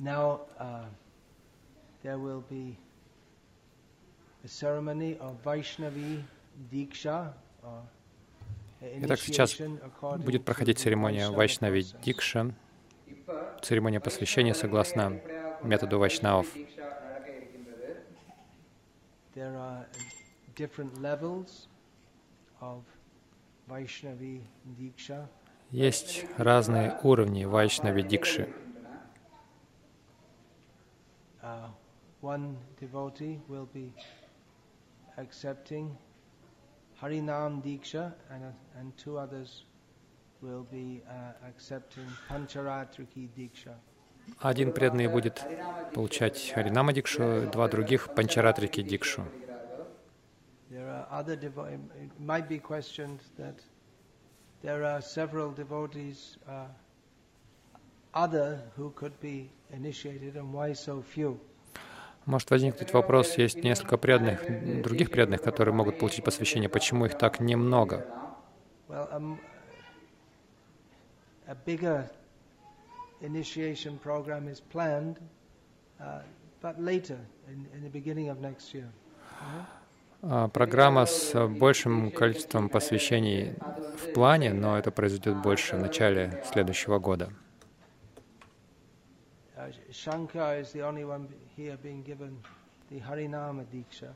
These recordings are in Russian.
Now uh, there will be a ceremony of Vaishnavi Diksha. Or Итак, сейчас будет проходить церемония Вайшнави Дикша, церемония посвящения согласно методу вайшнавов. Есть разные уровни Вайшнави Дикши. Uh, one devotee will be accepting Harinam Diksha and, and two others will be uh, accepting Pancharatriki Diksha. Один преданный будет получать Харинама Дикшу, два других Панчаратрики Дикшу. There are other devo- it might be questioned that there are several devotees uh, other who could be initiated and why so few. Может возникнуть вопрос, есть несколько преданных, других преданных, которые могут получить посвящение. Почему их так немного? Программа с большим количеством посвящений в плане, но это произойдет больше в начале следующего года. Uh, Shankar is the only one here being given the Harinama Diksha.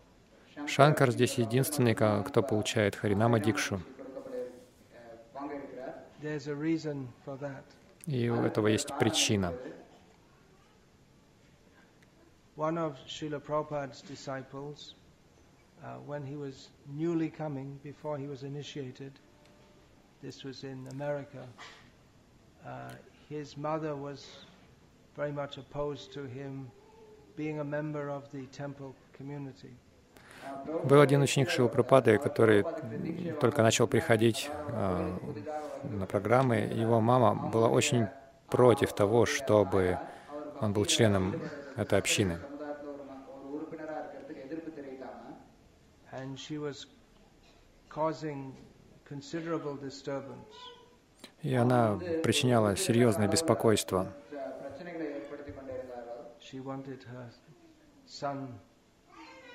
Шанкар здесь единственный, ко- кто получает Харинама Дикшу. There's a reason for that. И у этого есть причина. One of Srila Prabhupada's disciples, uh, when he was newly coming, before he was initiated, this was in America, uh, his mother was very much opposed to him being a member of the temple community. Был один ученик Шилпрапады, который только начал приходить э, на программы. Его мама была очень против того, чтобы он был членом этой общины. И она причиняла серьезное беспокойство. She wanted her son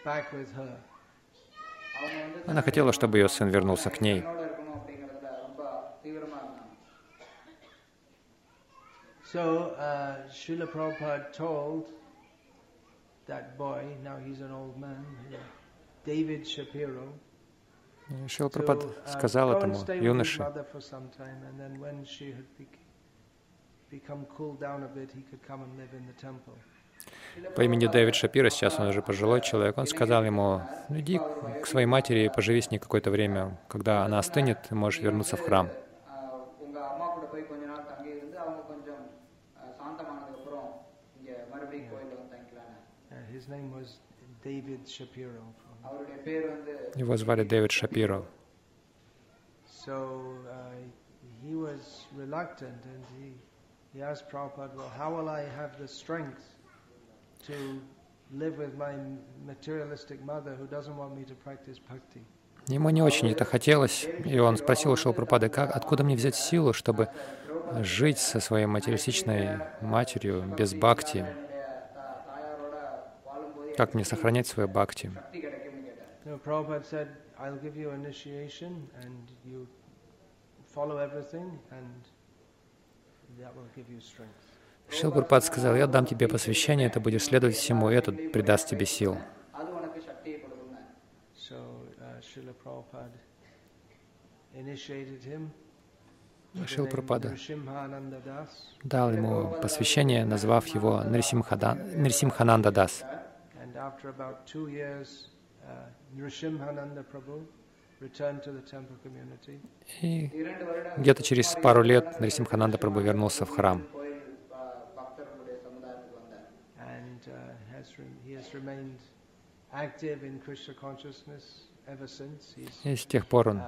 back with her. Она хотела, чтобы ее сын вернулся к ней. So uh, Srila Prabhupada told that boy, now he's an old man, David Shapiro, Шрила Прабхупад uh, сказал этому юноше, по имени Дэвид Шапира, сейчас он уже пожилой человек, он сказал ему, иди к своей матери и поживи с ней какое-то время. Когда она остынет, ты можешь вернуться в храм. Его звали Дэвид Шапиро. He Ему не очень это хотелось, и он спросил Шилпрапады, как, откуда мне взять силу, чтобы жить со своей материалистичной матерью без бхакти? Как мне сохранять свою бхакти? follow everything and that will give you strength. Шил сказал, я дам тебе посвящение, ты будешь следовать всему, и это придаст тебе сил. Шилпропад дал ему посвящение, назвав его Нрисимхананда Дас. И где-то через пару лет Нрисимхананда Прабху вернулся в храм. И с тех пор он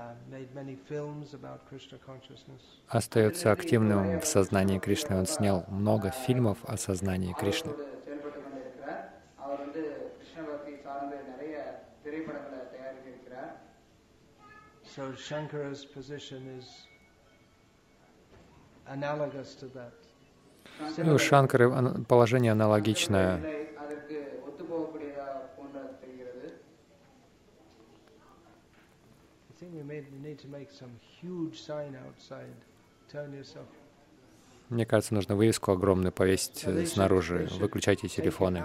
остается активным в сознании Кришны. Он снял много фильмов о сознании Кришны. So Shankara's position is analogous to that. И у Шанкары положение аналогичное. Мне кажется, нужно вывеску огромную повесить снаружи. Выключайте телефоны.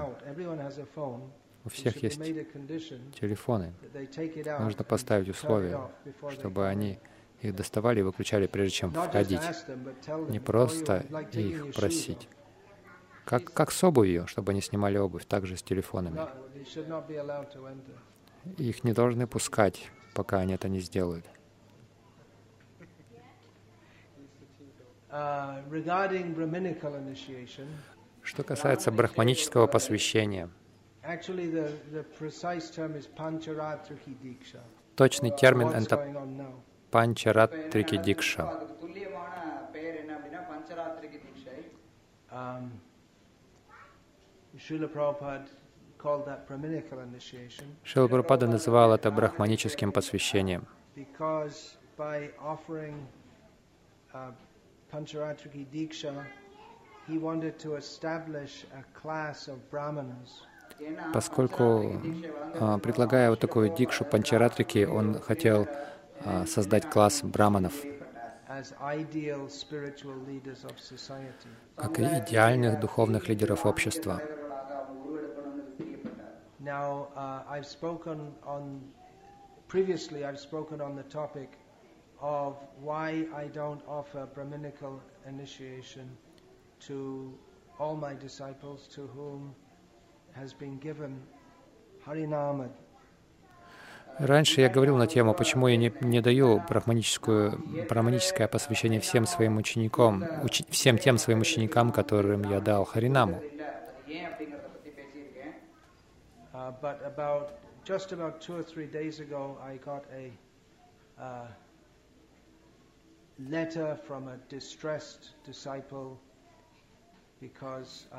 У всех есть телефоны. Нужно поставить условия, чтобы они их доставали и выключали, прежде чем входить. Не просто их просить. Как, как с обувью, чтобы они снимали обувь, также с телефонами. Их не должны пускать, пока они это не сделают. Uh, Что касается брахманического посвящения, Pancharatriki Diksha. точный термин это Панчаратрики Дикша. Шила Прабхупада называл это брахманическим посвящением, поскольку, а, предлагая вот такую дикшу панчаратрики, он хотел создать класс браманов как идеальных духовных лидеров общества. Previously, I've spoken on the topic of why I don't offer Brahminical initiation to all my disciples to whom has been given Harinama Раньше я говорил на тему, почему я не, не даю брахманическую, брахманическое посвящение всем своим ученикам, учи, всем тем своим ученикам, которым я дал Харинаму. Uh, uh, because uh,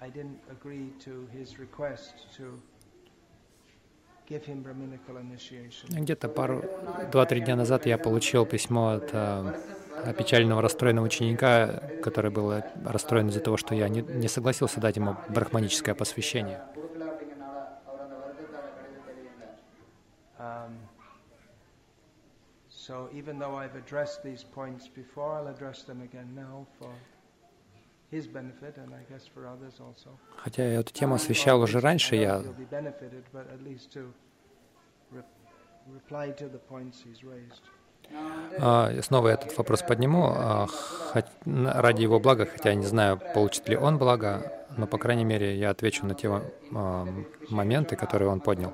I didn't agree to his request to ну, где-то пару, два-три дня назад я получил письмо от а, печального расстроенного ученика, который был расстроен из-за того, что я не, не согласился дать ему брахманическое посвящение. Um, so even though I've addressed these points before, I'll address them again now for Хотя я эту тему освещал уже раньше, а, я Снова этот вопрос подниму. А, ради его блага, хотя я не знаю, получит ли он благо, но, по крайней мере, я отвечу на те а, моменты, которые он поднял.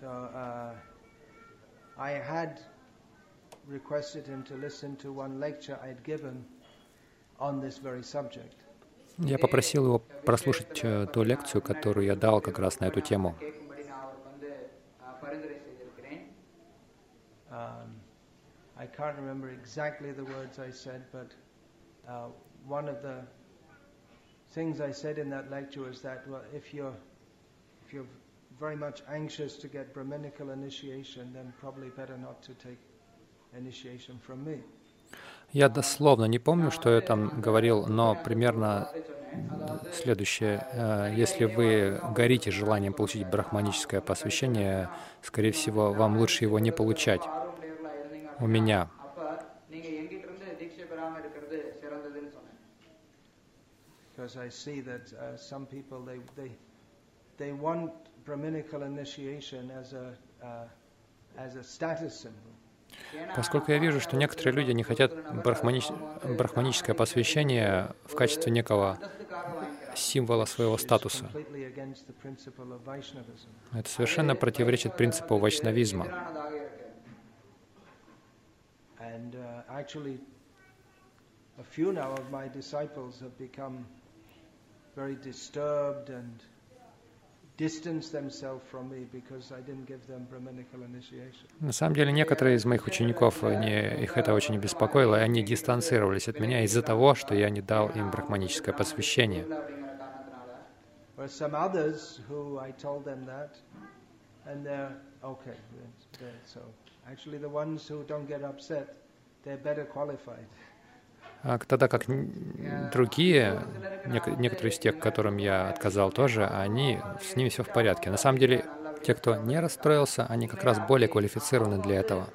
So, uh, I had requested him to listen to one lecture I had given on this very subject. Я попросил его прослушать э, ту лекцию, которую я дал как раз на эту тему. Um, I can't remember exactly the words I said, but uh, one of the things I said in that lecture was that if you're very much anxious to get Brahminical initiation, then probably better not to take Я дословно не помню, что я там говорил, но примерно следующее. Э, если вы горите желанием получить брахманическое посвящение, скорее всего, вам лучше его не получать. У меня. Because Поскольку я вижу, что некоторые люди не хотят брахмани... брахманическое посвящение в качестве некого символа своего статуса. Это совершенно противоречит принципу вайшнавизма. Very disturbed and на самом деле, некоторые из моих учеников, они, их это очень беспокоило, и они дистанцировались от меня из-за того, что я не дал им брахманическое посвящение. Actually, the ones who don't get upset, they're better qualified. А, тогда как другие, некоторые из тех, которым я отказал тоже, они, с ними все в порядке. На самом деле, те, кто не расстроился, они как раз более квалифицированы для этого.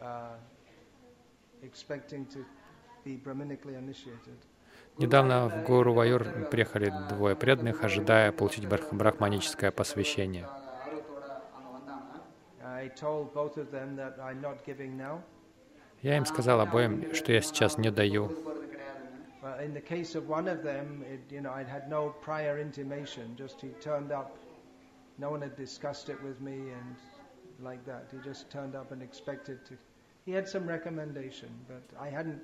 Uh, expecting to be Brahminically initiated. Недавно в гору Вайор приехали двое преданных, ожидая получить брахманическое посвящение. Я им сказал обоим, что я сейчас не даю. Like that. He just turned up and expected to. He had some recommendation, but I hadn't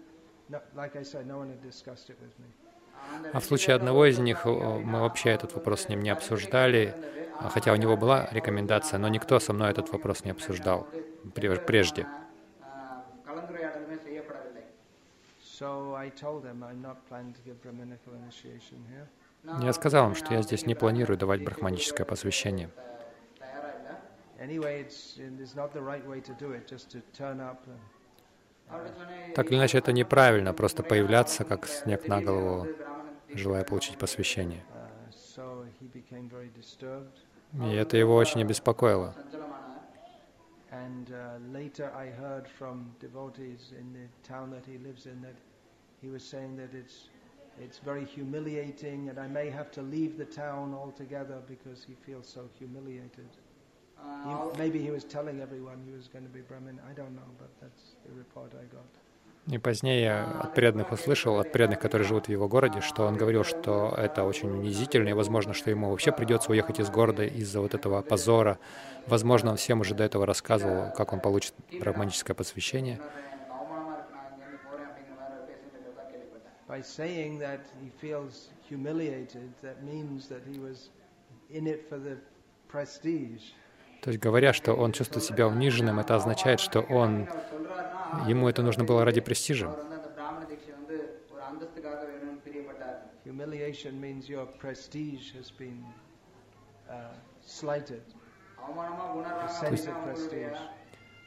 а в случае одного из них э, мы вообще этот вопрос с ним не обсуждали, а хотя у него была рекомендация, но никто со мной этот вопрос не обсуждал прежде. Я сказал им, что я здесь не планирую давать брахманическое посвящение. Anyway, it's, it's not the right way to do it, just to turn up and так или иначе, это неправильно, просто появляться как снег на голову, желая получить посвящение. И это его очень обеспокоило. It's. И позднее uh, от преданных услышал, от преданных, которые живут в его городе, что он говорил, что это очень унизительно, и возможно, что ему вообще придется уехать из города из-за вот этого позора. Возможно, он всем уже до этого рассказывал, как он получит романическое посвящение. Prestige. То есть говоря, что он чувствует себя униженным, это означает, что он, ему это нужно было ради престижа.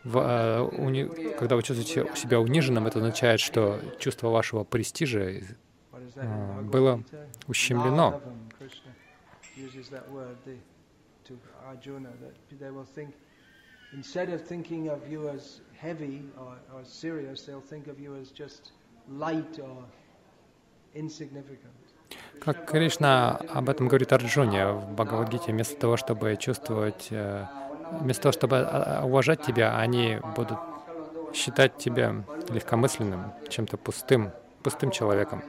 В, а, э, уни, когда вы чувствуете себя униженным, это означает, что чувство вашего престижа э, было ущемлено to Arjuna that they will think, instead of thinking of you as heavy or, or serious, they'll think of you as just light or insignificant. Как Кришна об этом говорит Арджуне в Бхагавадгите, вместо того, чтобы чувствовать, э, вместо того, чтобы а, а, уважать тебя, они будут считать тебя легкомысленным, чем-то пустым, пустым человеком.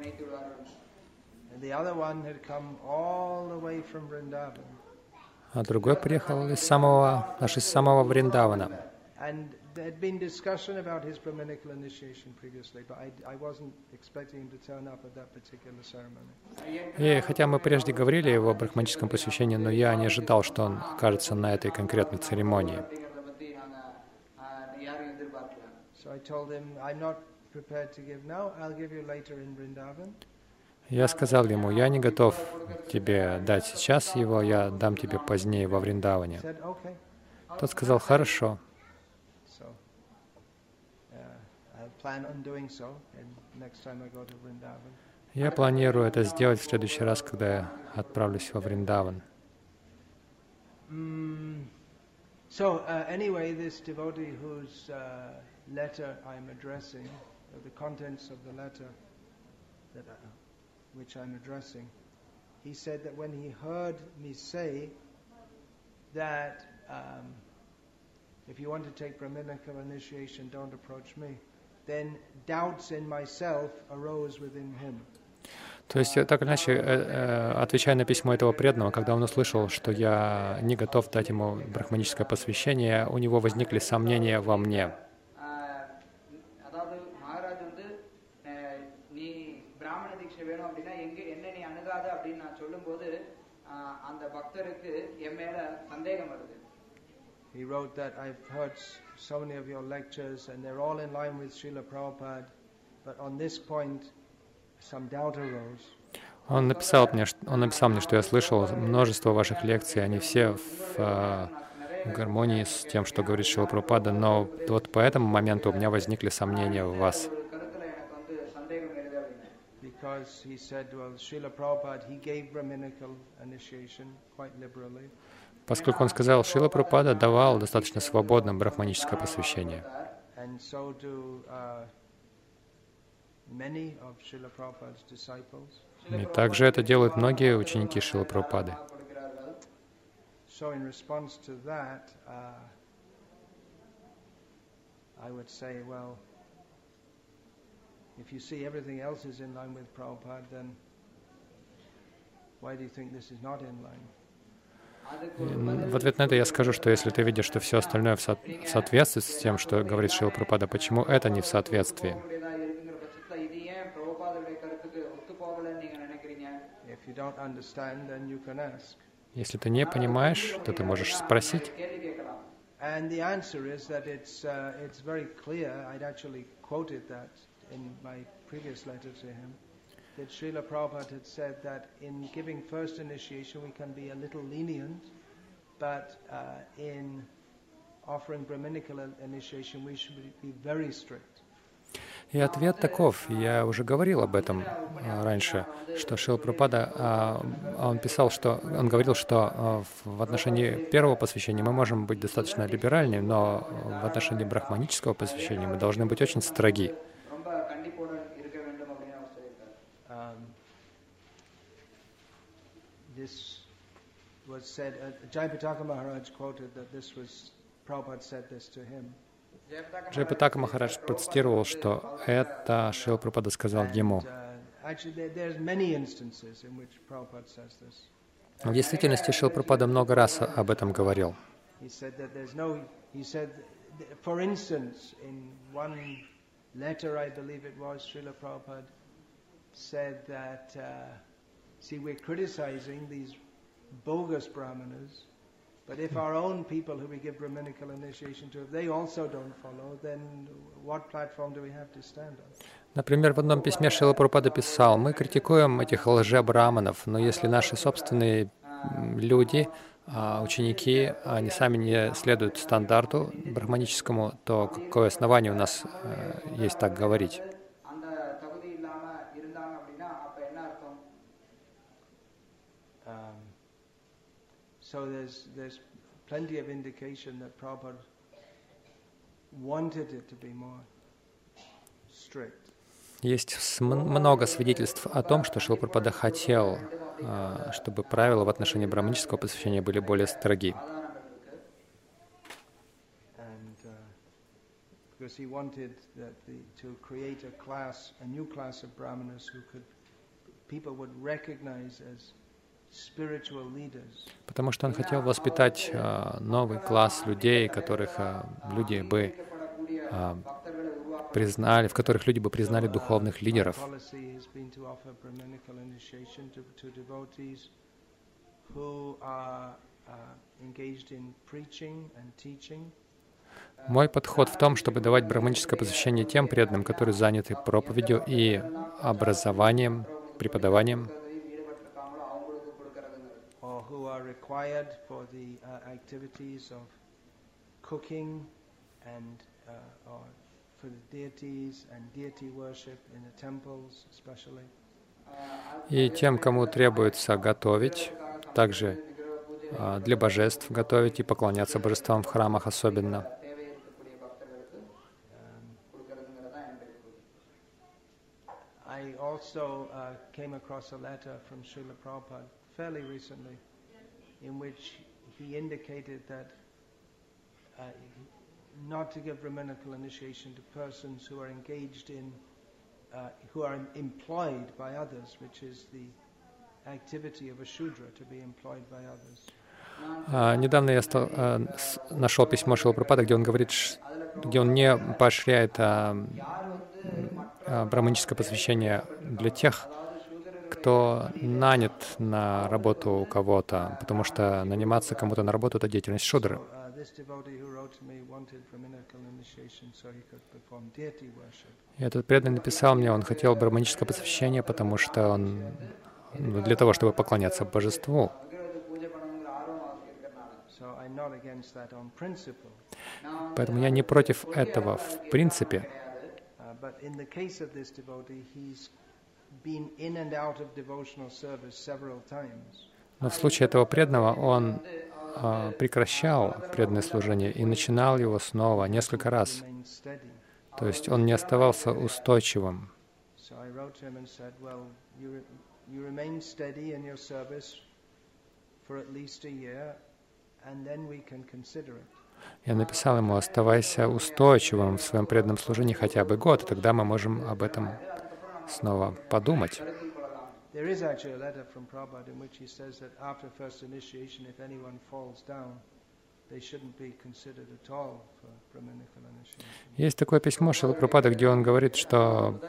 А другой приехал из самого, аж из самого Вриндавана. И хотя мы прежде говорили о его брахманическом посвящении, но я не ожидал, что он окажется на этой конкретной церемонии. Я сказал ему, я не готов тебе дать сейчас его, я дам тебе позднее во Вриндаване. Тот сказал, хорошо. Uh. Я планирую это сделать в следующий раз, когда я отправлюсь во Вриндаван. So uh, anyway, this devotee whose uh, letter I'm addressing, the contents of the letter that I, which I'm addressing, he said that when he heard me say that um, if you want to take Brahminical initiation, don't approach me, then doubts in myself arose within him. То есть, так или иначе, э, э, отвечая на письмо этого преданного, когда он услышал, что я не готов дать ему брахманическое посвящение, у него возникли сомнения во мне. He wrote that I've heard so many of your lectures and they're all in line with Srila Prabhupada, but on this point some doubt arose. Он написал, мне, он написал мне, что я слышал множество ваших лекций, они все в, в гармонии с тем, что говорит Шила Прабхупада, но вот по этому моменту у меня возникли сомнения в вас. Because he said, well, Srila Prabhupada, he gave Brahminical initiation quite liberally поскольку он сказал, Шила Пропада давал достаточно свободно брахманическое посвящение. И также это делают многие ученики Шила Пропады. I? В ответ на это я скажу, что если ты видишь, что все остальное в, со в соответствии с тем, что говорит Шила Пропада, почему это не в соответствии? Если ты не понимаешь, то ты можешь спросить that Srila Prabhupada had said that in giving first initiation we can be a little lenient, but uh, in offering Brahminical initiation we should be very strict. И ответ таков, я уже говорил об этом а, раньше, что Шил Пропада, а, он писал, что он говорил, что а, в отношении первого посвящения мы можем быть достаточно либеральными, но в отношении брахманического посвящения мы должны быть очень строги. This was said, uh, Jayapataka Maharaj quoted that this was, Prabhupada said this to him. Джайпатака Махарадж процитировал, что это Шила Прабхупада сказал ему. Uh. В действительности Шила Прабхупада много раз об этом говорил. He said that there's no, he said, th- for instance, in one letter, I believe it was, Srila Prabhupada said that, uh, see, we're criticizing these bogus brahmanas, but if our own people who we give Brahminical initiation to, if they also don't follow, then what platform do we have to stand on? Например, в одном письме Шила Прабхупада писал, мы критикуем этих лже-браманов, но если наши собственные люди, а, ученики, они сами не следуют стандарту брахманическому, то какое основание у нас э, есть так говорить? So there's, there's plenty of indication that Prabhupada wanted it to be more strict. Есть много свидетельств о том, что Шилпрапада хотел, чтобы правила в отношении браманического посвящения были более строги. because he wanted that the, to create a class, a new class of brahmanas who could people would recognize as потому что он хотел воспитать а, новый класс людей, которых а, люди бы а, признали, в которых люди бы признали духовных лидеров. Мой подход в том, чтобы давать брахманическое посвящение тем преданным, которые заняты проповедью и образованием, преподаванием who are required for the uh, activities of cooking and uh, or for the deities and deity worship in the temples especially. И тем, кому требуется готовить, также для божеств готовить и поклоняться божествам в храмах особенно. I also uh, came across a letter from Srila Prabhupada fairly recently in which he indicated that uh, not to give Brahminical initiation to persons who are engaged in, uh, who are employed by others, which is the activity of a Shudra, to be employed by others. А, Недавно я стал, а, с- нашел письмо Шила Прабхупады, где он говорит, ш- где он не поощряет а, а, брахманическое посвящение для тех, кто нанят на работу у кого-то, потому что наниматься кому-то на работу — это деятельность шудры. И этот преданный написал мне, он хотел брахманическое посвящение, потому что он ну, для того, чтобы поклоняться божеству. Поэтому я не против этого в принципе. Но в случае этого преданного он а, прекращал преданное служение и начинал его снова несколько раз. То есть он не оставался устойчивым. Я написал ему, оставайся устойчивым в своем преданном служении хотя бы год, и тогда мы можем об этом снова подумать. There is actually a letter from Prabhupada in which he says that after first initiation, if anyone falls down, they shouldn't be considered at all for Brahminical initiation. Есть такое письмо Шилы Прабхупады, где он говорит, что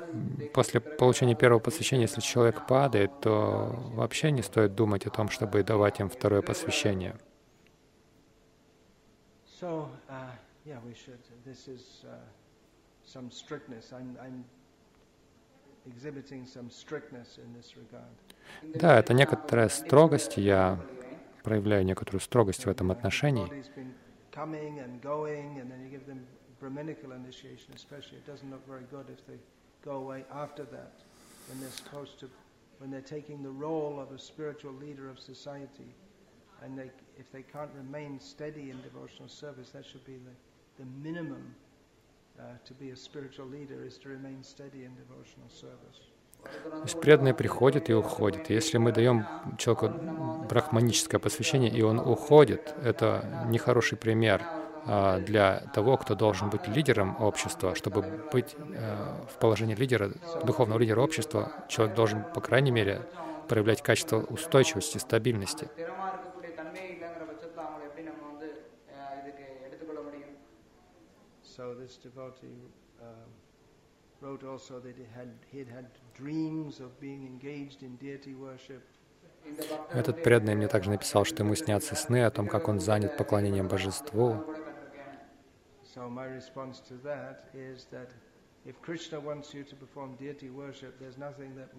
после получения первого посвящения, если человек падает, то вообще не стоит думать о том, чтобы давать им второе посвящение. So, uh, yeah, we should. This is uh, some strictness. I'm, I'm exhibiting some strictness in this regard. Да, это некоторая строгость, я проявляю некоторую строгость в этом отношении. Devotees been coming and going, and then you give them Brahminical initiation, especially. It doesn't look very good if they go away after that, when they're supposed to, when they're taking the role of a spiritual leader of society, and they, if they can't remain steady in devotional service, that should be the, the minimum То есть преданные приходят и уходят. Если мы даем человеку брахманическое посвящение, и он уходит, это нехороший пример а, для того, кто должен быть лидером общества. Чтобы быть э, в положении лидера, духовного лидера общества, человек должен, по крайней мере, проявлять качество устойчивости, стабильности. So this devotee uh, wrote also that he had, he had dreams of being engaged in deity worship. Этот преданный мне также написал, что ему снятся сны о том, как он занят поклонением божеству. So my response to that is that if Krishna wants you to perform deity worship, there's nothing that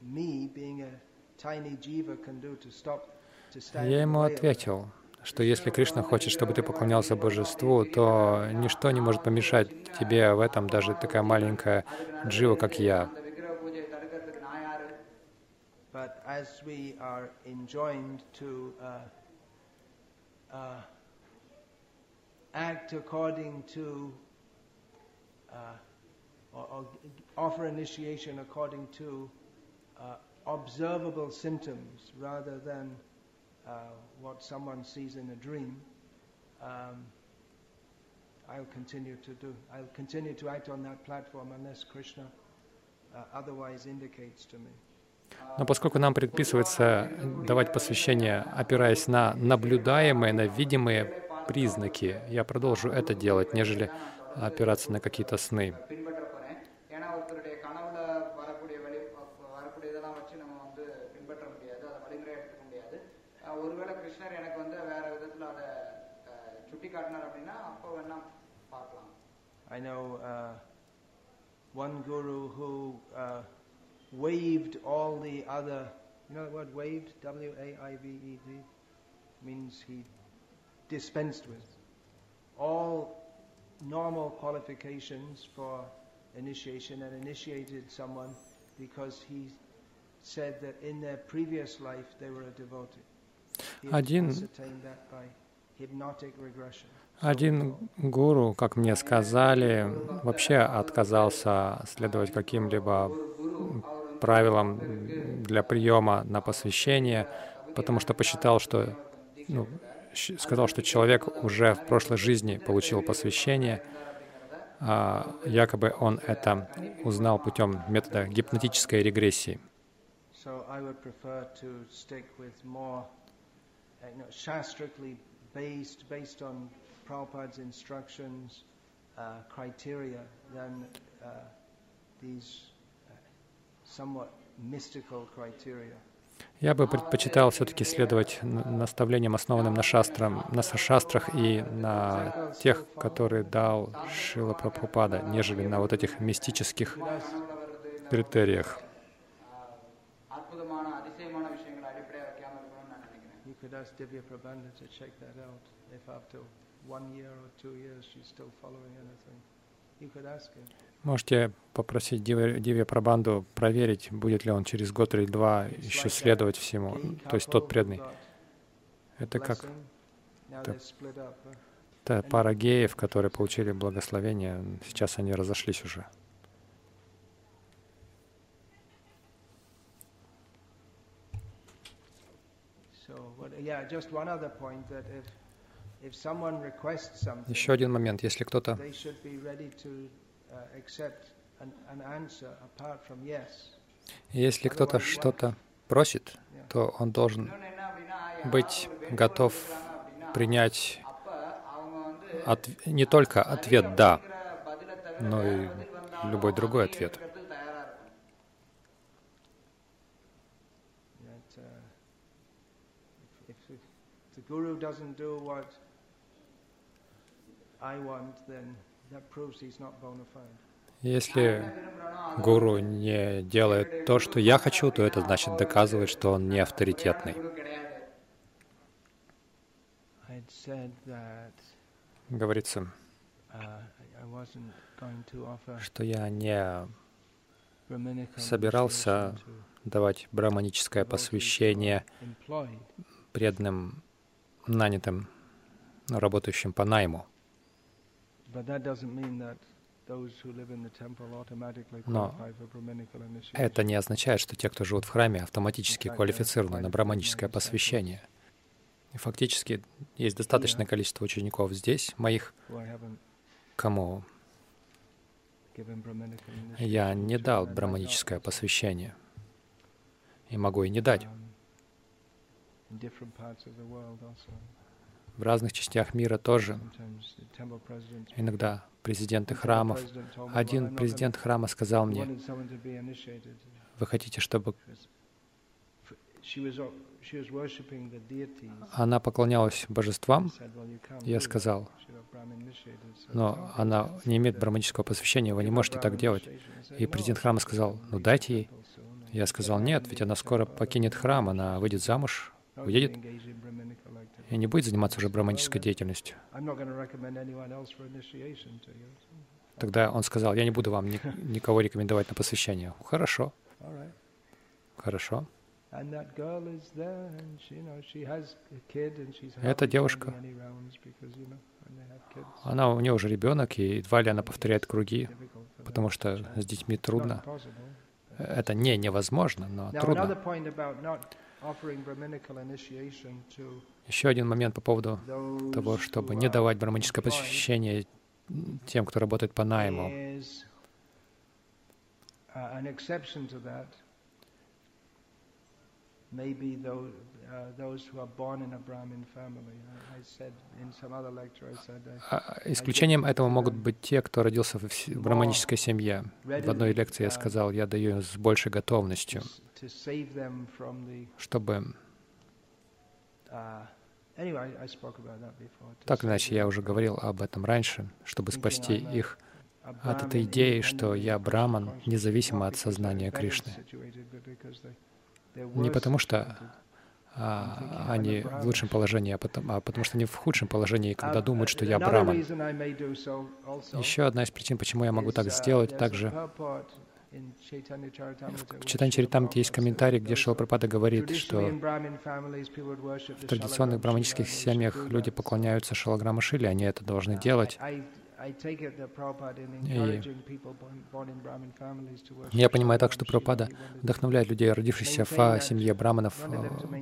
me, being a tiny jiva, can do to stop. To stand Я ему ответил, что если Кришна хочет, чтобы ты поклонялся божеству, то ничто не может помешать тебе в этом, даже такая маленькая джива, как я. observable symptoms rather than uh, what someone sees in a dream, um, I'll continue to do. I'll continue to act on that platform unless Krishna uh, otherwise indicates to me. Но поскольку нам предписывается давать посвящение, опираясь на наблюдаемые, на видимые признаки, я продолжу это делать, нежели опираться на какие-то сны. W A I V E D? Means he dispensed with all normal qualifications for initiation and initiated someone because he said that in their previous life they were a devotee. He Один- ascertained that by hypnotic regression. Один гуру, как мне сказали, вообще отказался следовать каким-либо правилам для приема на посвящение, потому что посчитал, что ну, сказал, что человек уже в прошлой жизни получил посвящение, а якобы он это узнал путем метода гипнотической регрессии. Uh, uh, criteria, than uh, these uh, somewhat mystical criteria. Я бы предпочитал все-таки следовать наставлениям, основанным на, шастрах, на шастрах и на тех, которые дал Шила Прабхупада, нежели на вот этих мистических критериях. You Можете попросить Дивя, Дивя Прабанду проверить, будет ли он через год или два еще следовать всему, то есть тот преданный. Это как huh? та пара геев, которые получили благословение, сейчас они разошлись уже. So, what, yeah, еще один момент. Если кто-то если кто-то что-то просит, то он должен быть готов принять от... не только ответ «да», но и любой другой ответ. That, если гуру не делает то, что я хочу, то это значит доказывает, что он не авторитетный. Говорится, что я не собирался давать браманическое посвящение преданным нанятым, работающим по найму. Но. Это не означает, что те, кто живут в храме, автоматически квалифицированы на браманическое посвящение. Фактически есть достаточное количество учеников здесь, моих, кому я не дал браманическое посвящение. И могу и не дать. В разных частях мира тоже. Иногда президенты храмов. president told me, "Well, I'm Один президент gonna-" храма сказал мне, вы хотите, чтобы она поклонялась божествам? said, "Well, you can't Я сказал, но она не имеет that." браманического посвящения, вы не можете так делать. И "No, президент храма сказал, ну дайте ей. Я сказал, нет, ведь она скоро initiation." покинет храм, она выйдет замуж, уедет engaged in Brahminical activity. И не будет заниматься уже браманической деятельностью. Тогда он сказал, я не буду вам ни- никого рекомендовать на посвящение. Хорошо, хорошо. Эта девушка. Она, у нее уже ребенок, и едва ли она повторяет круги, потому что с детьми трудно. Это не невозможно, но трудно. Еще один момент по поводу того, чтобы не давать браманическое employed посвящение тем, кто работает по найму. I А Исключением этого могут быть те, кто родился в браманической семье. В одной лекции я сказал, я даю с большей готовностью, чтобы... Uh, anyway, I spoke about that before. to Так save иначе я уже говорил об этом раньше, чтобы спасти их от этой идеи, что я браман, независимо от сознания Кришны. Не потому что а, они в лучшем положении, а потому, а потому что они в худшем положении, когда Um, думают, что я браман. Еще одна из причин, почему я могу так uh, сделать, также в Читане Чаритамрите есть комментарий, где those Шила who- Прабхупада говорит, что в традиционных браманических семьях люди поклоняются Шалаграма Шиле, они это должны делать. И Я понимаю так, что Прабхупада вдохновляет людей, родившихся в семье браманов,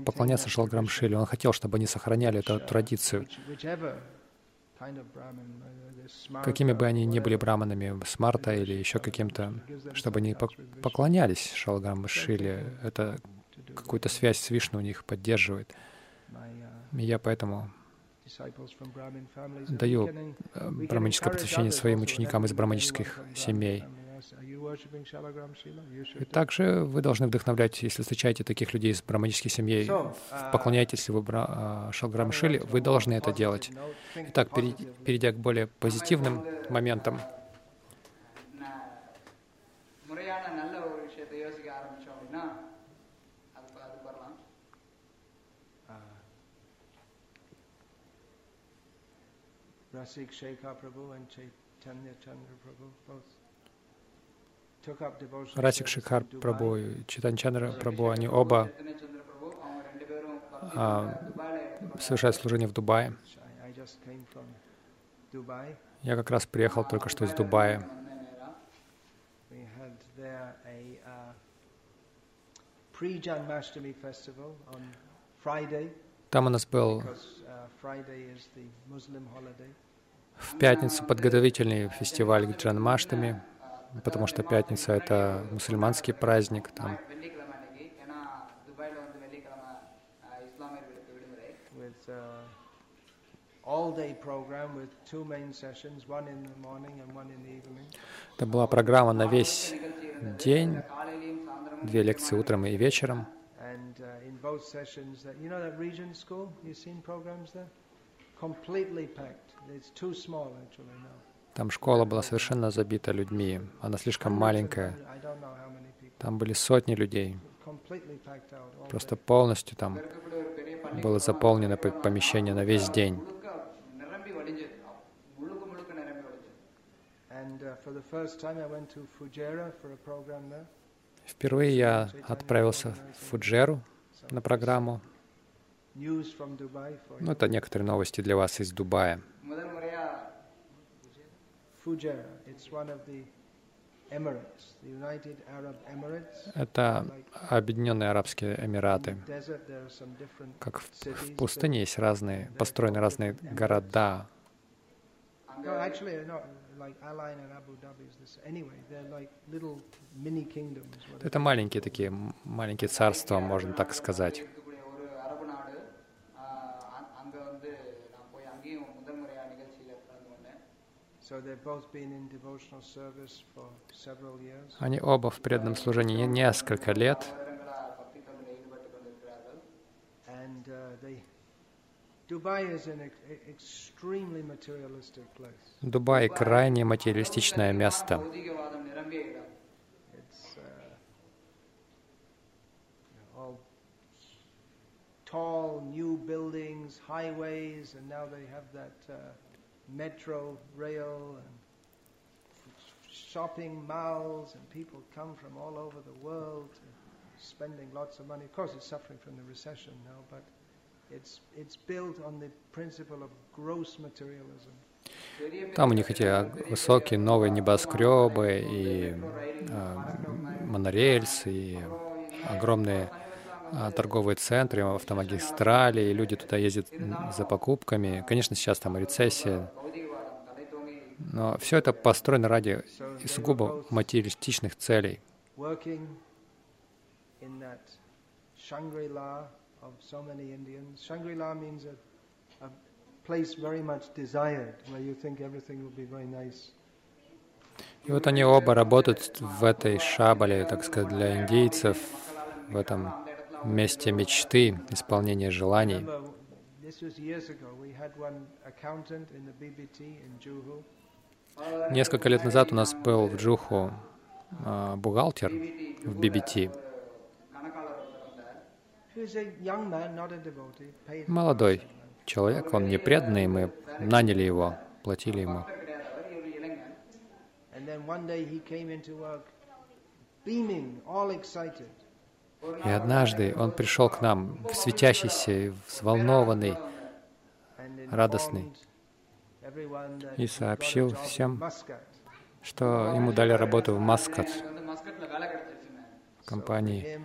поклоняться Шалаграм Шиле. Он хотел, чтобы они сохраняли эту uh, традицию. Какими бы они ни были браманами, Смарта или еще каким-то, чтобы они пок- поклонялись Шалаграм Шиле. Это какую-то связь с Вишну у них поддерживает. И я поэтому даю э, браманическое others своим ученикам из браманических семей. И также вы должны вдохновлять, если встречаете таких людей из брахманической семьи, uh, поклоняйтесь ли вы бра- Шалграм Шили, вы должны это делать. Итак, перейдя к более позитивным моментам, uh, Rasik Shekhar Prabhu and Chaitanya Chandra Prabhu both Расик Шикар Прабу и Читанчандра Прабу, они оба а, совершают служение в Дубае. Я как раз приехал только что из Дубая. Там у нас был в пятницу подготовительный фестиваль к Джанмаштами потому что пятница — это мусульманский праздник, там это была программа на весь день, две лекции утром и вечером. Completely packed. It's too small actually now. Там школа была совершенно забита людьми. Она слишком маленькая. Там были сотни людей. Просто полностью там было заполнено помещение на весь день. Впервые я отправился в Фуджеру на программу. Ну, это некоторые новости для вас из Дубая. Это Объединенные Арабские Эмираты. Как в, в пустыне есть разные, построены разные города. Это маленькие такие, маленькие царства, можно так сказать. Они оба в преданном служении несколько лет. Дубай — крайне материалистичное место. Uh, tall new buildings, highways, and now they have that uh, metro rail and shopping malls and people come from all over the world spending lots of money. Of course, it's suffering from the recession now, but it's, it's built on the principle of gross materialism. Там у них эти высокие новые небоскребы и э, монорельсы, и огромные а, торговые центры, автомагистрали, и люди туда ездят за покупками. Конечно, сейчас там рецессия, но все это построено ради сугубо материалистичных целей. И вот они оба работают в этой шабале, так сказать, для индейцев, в этом месте мечты, исполнения желаний. Несколько лет назад у нас был в Джуху э, бухгалтер в ББТ. Молодой человек, он не преданный, мы наняли его, платили ему. And. И однажды он пришел к нам, светящийся, взволнованный, радостный, и сообщил всем, что ему дали работу в Маскат, в компании.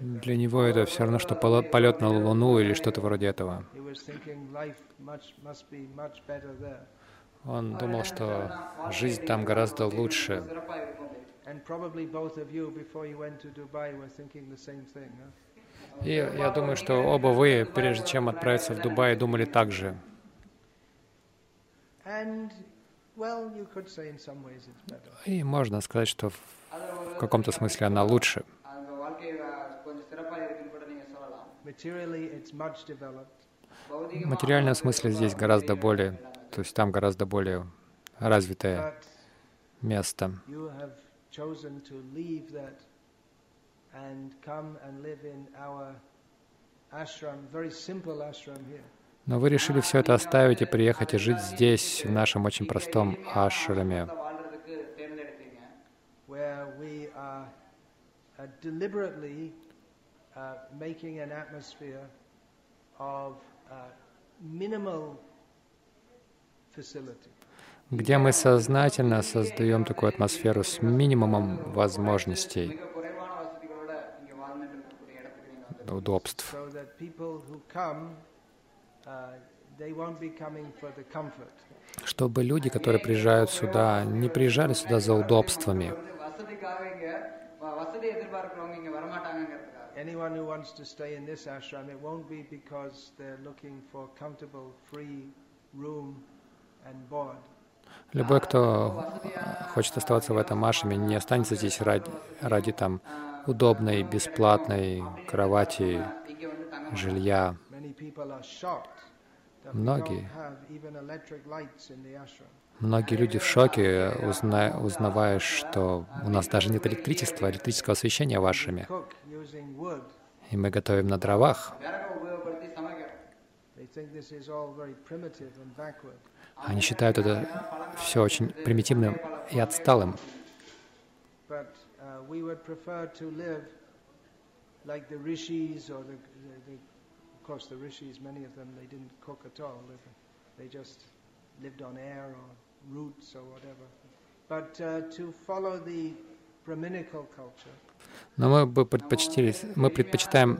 Для него это все равно, что полет на Луну или что-то вроде этого. Он думал, что жизнь там гораздо лучше. И я думаю, что оба вы, прежде чем отправиться в Дубай, думали так же. И можно сказать, что в каком-то смысле она лучше. В материальном смысле здесь гораздо более то есть там гораздо более развитое место. Но вы решили все это оставить и приехать и жить здесь, в нашем очень простом ашраме, minimal где мы сознательно создаем такую атмосферу с минимумом возможностей, удобств. Чтобы люди, которые приезжают сюда, не приезжали сюда за удобствами. Room Любой, кто хочет оставаться в этом ашраме, не останется здесь ради, ради там удобной, бесплатной кровати, жилья. Многие, многие люди в шоке, узна, узнавая, что у нас даже нет электричества, электрического освещения в ашраме. И мы готовим на дровах. Они считают это все очень примитивным и отсталым. But uh, we would prefer to live like the rishis or the, the, the, of course the rishis, many of them, they didn't cook at all. They, they just lived on air or roots or whatever. But uh, to follow the Brahminical culture, Но мы бы предпочтили, мы предпочитаем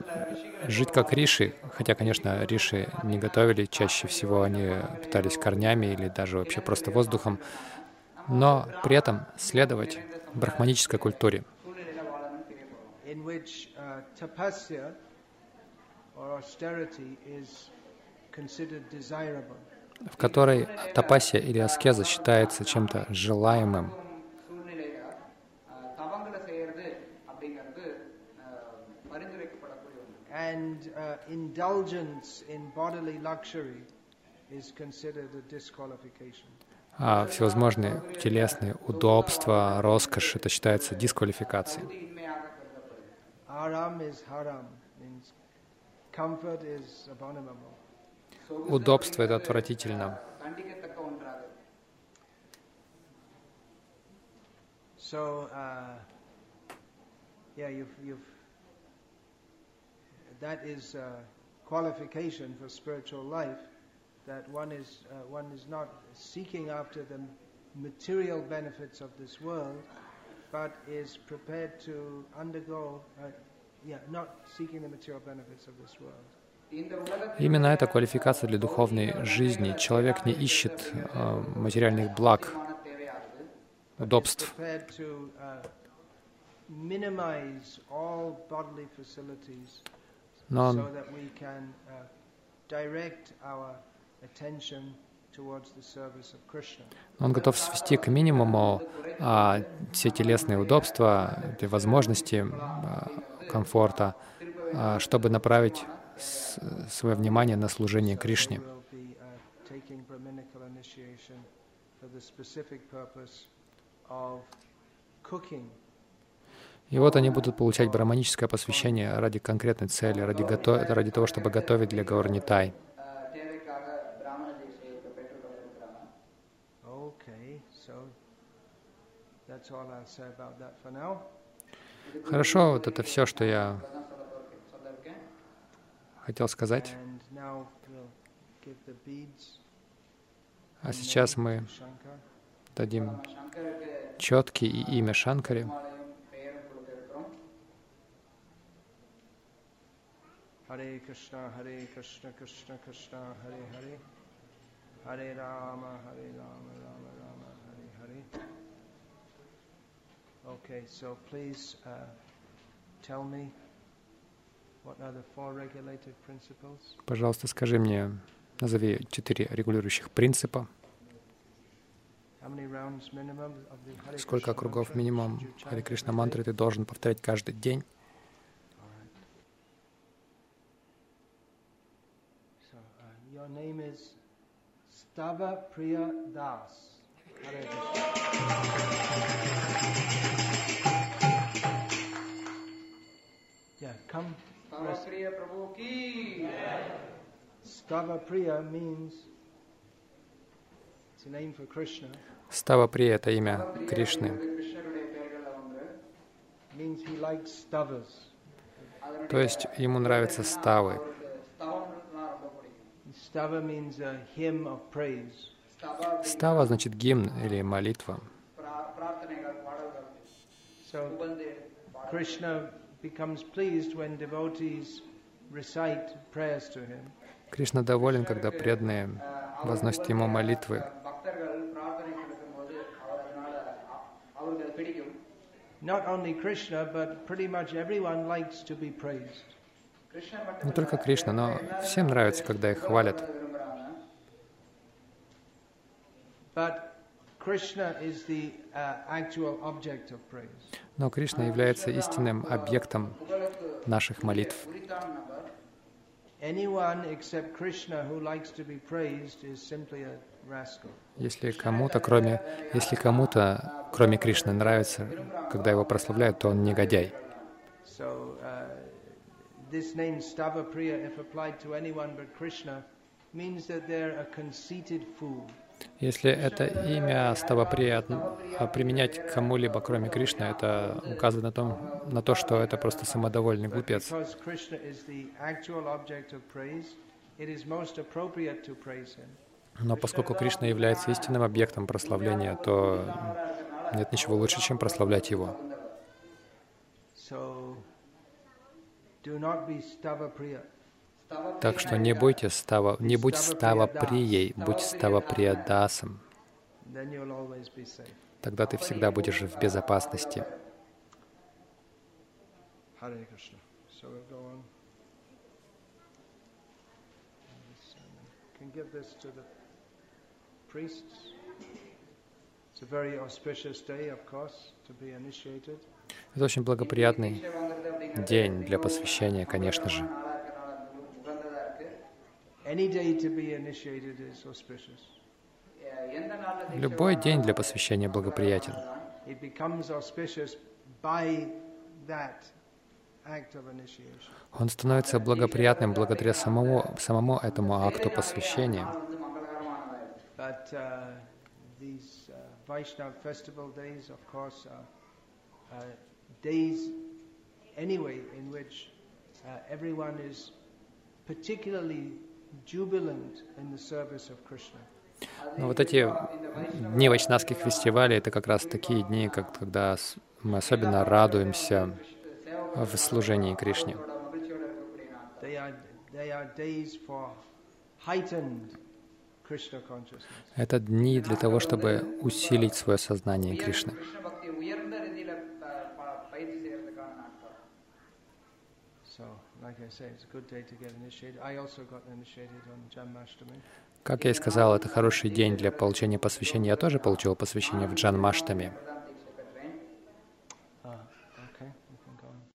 жить как риши, хотя, конечно, риши не готовили, чаще всего они питались корнями или даже вообще просто воздухом, но при этом следовать брахманической культуре, в которой тапасия или аскеза считается чем-то желаемым, and uh, indulgence in bodily luxury is considered a disqualification. А всевозможные телесные удобства, роскошь, это считается дисквалификацией. Удобство — это отвратительно. So, uh, yeah, you've, you've that is a qualification for spiritual life, that one is, uh, one is not seeking after the material benefits of this world, but is prepared to undergo, uh, yeah, not seeking the material benefits of this world. Именно эта квалификация для духовной жизни. Человек не ищет э, материальных благ, удобств. Uh, minimize all bodily facilities но он uh, готов свести к минимуму а, все телесные удобства, возможности а, комфорта, а, чтобы направить с- свое внимание на служение Кришне. Uh, for the specific purpose of cooking. И вот они будут получать браманическое посвящение ради конкретной цели, ради, готов... ради того, чтобы готовить для Гаурнитай. Хорошо, вот это все, что я хотел сказать. А сейчас мы дадим четкий и имя Шанкаре. Hare Krishna, Hare Krishna, Krishna Krishna, Hare Hare. Hare Rama, Hare Rama, Rama Rama, Hare Hare. Okay, so please uh, tell me what are the four regulated principles? Пожалуйста, скажи мне, назови четыре регулирующих принципа. Сколько кругов минимум Хари Кришна мантры ты должен повторять каждый день? All right. So uh, your name is Tava Priya Das. Yeah, come. Stava Priya Prabhu ki. Stava Priya means it's a name for Krishna. Става Прия — это имя Кришны. То есть ему нравятся ставы. Stava means a hymn of praise. Става значит гимн или молитва. So Krishna becomes pleased when devotees recite prayers to him. Кришна доволен, когда преданные возносят ему молитвы. Not only Krishna, but pretty much everyone likes to be praised. Не только Кришна, но всем нравится, когда их хвалят. Но Кришна является истинным объектом наших молитв. Если кому-то, кроме, если кому-то, кроме Кришны, нравится, когда его прославляют, то он негодяй this name Stava Priya, if applied to anyone but Krishna, means that they're a conceited fool. Если это имя Ставаприя применять к кому-либо, кроме Кришны, это указывает на, том, на то, что это просто самодовольный глупец. Но поскольку Кришна является истинным объектом прославления, то нет ничего лучше, чем прославлять его. So Так что не будьте става, не будь става прией, будь става safe. Тогда ты всегда будешь в безопасности. It's a very auspicious day, of course, to be initiated. Это очень благоприятный день для посвящения, конечно же. Любой день для посвящения благоприятен. Он становится благоприятным благодаря самому, самому этому акту посвящения days anyway in which uh, everyone is particularly jubilant in the service of Krishna. Но вот эти дни вайшнавских фестивалей — это как раз такие дни, как, когда мы особенно радуемся в служении Кришне. Это дни для того, чтобы усилить свое сознание Кришны. Как я и сказал, это хороший день для получения посвящения. Я тоже получил посвящение в Джан Маштами.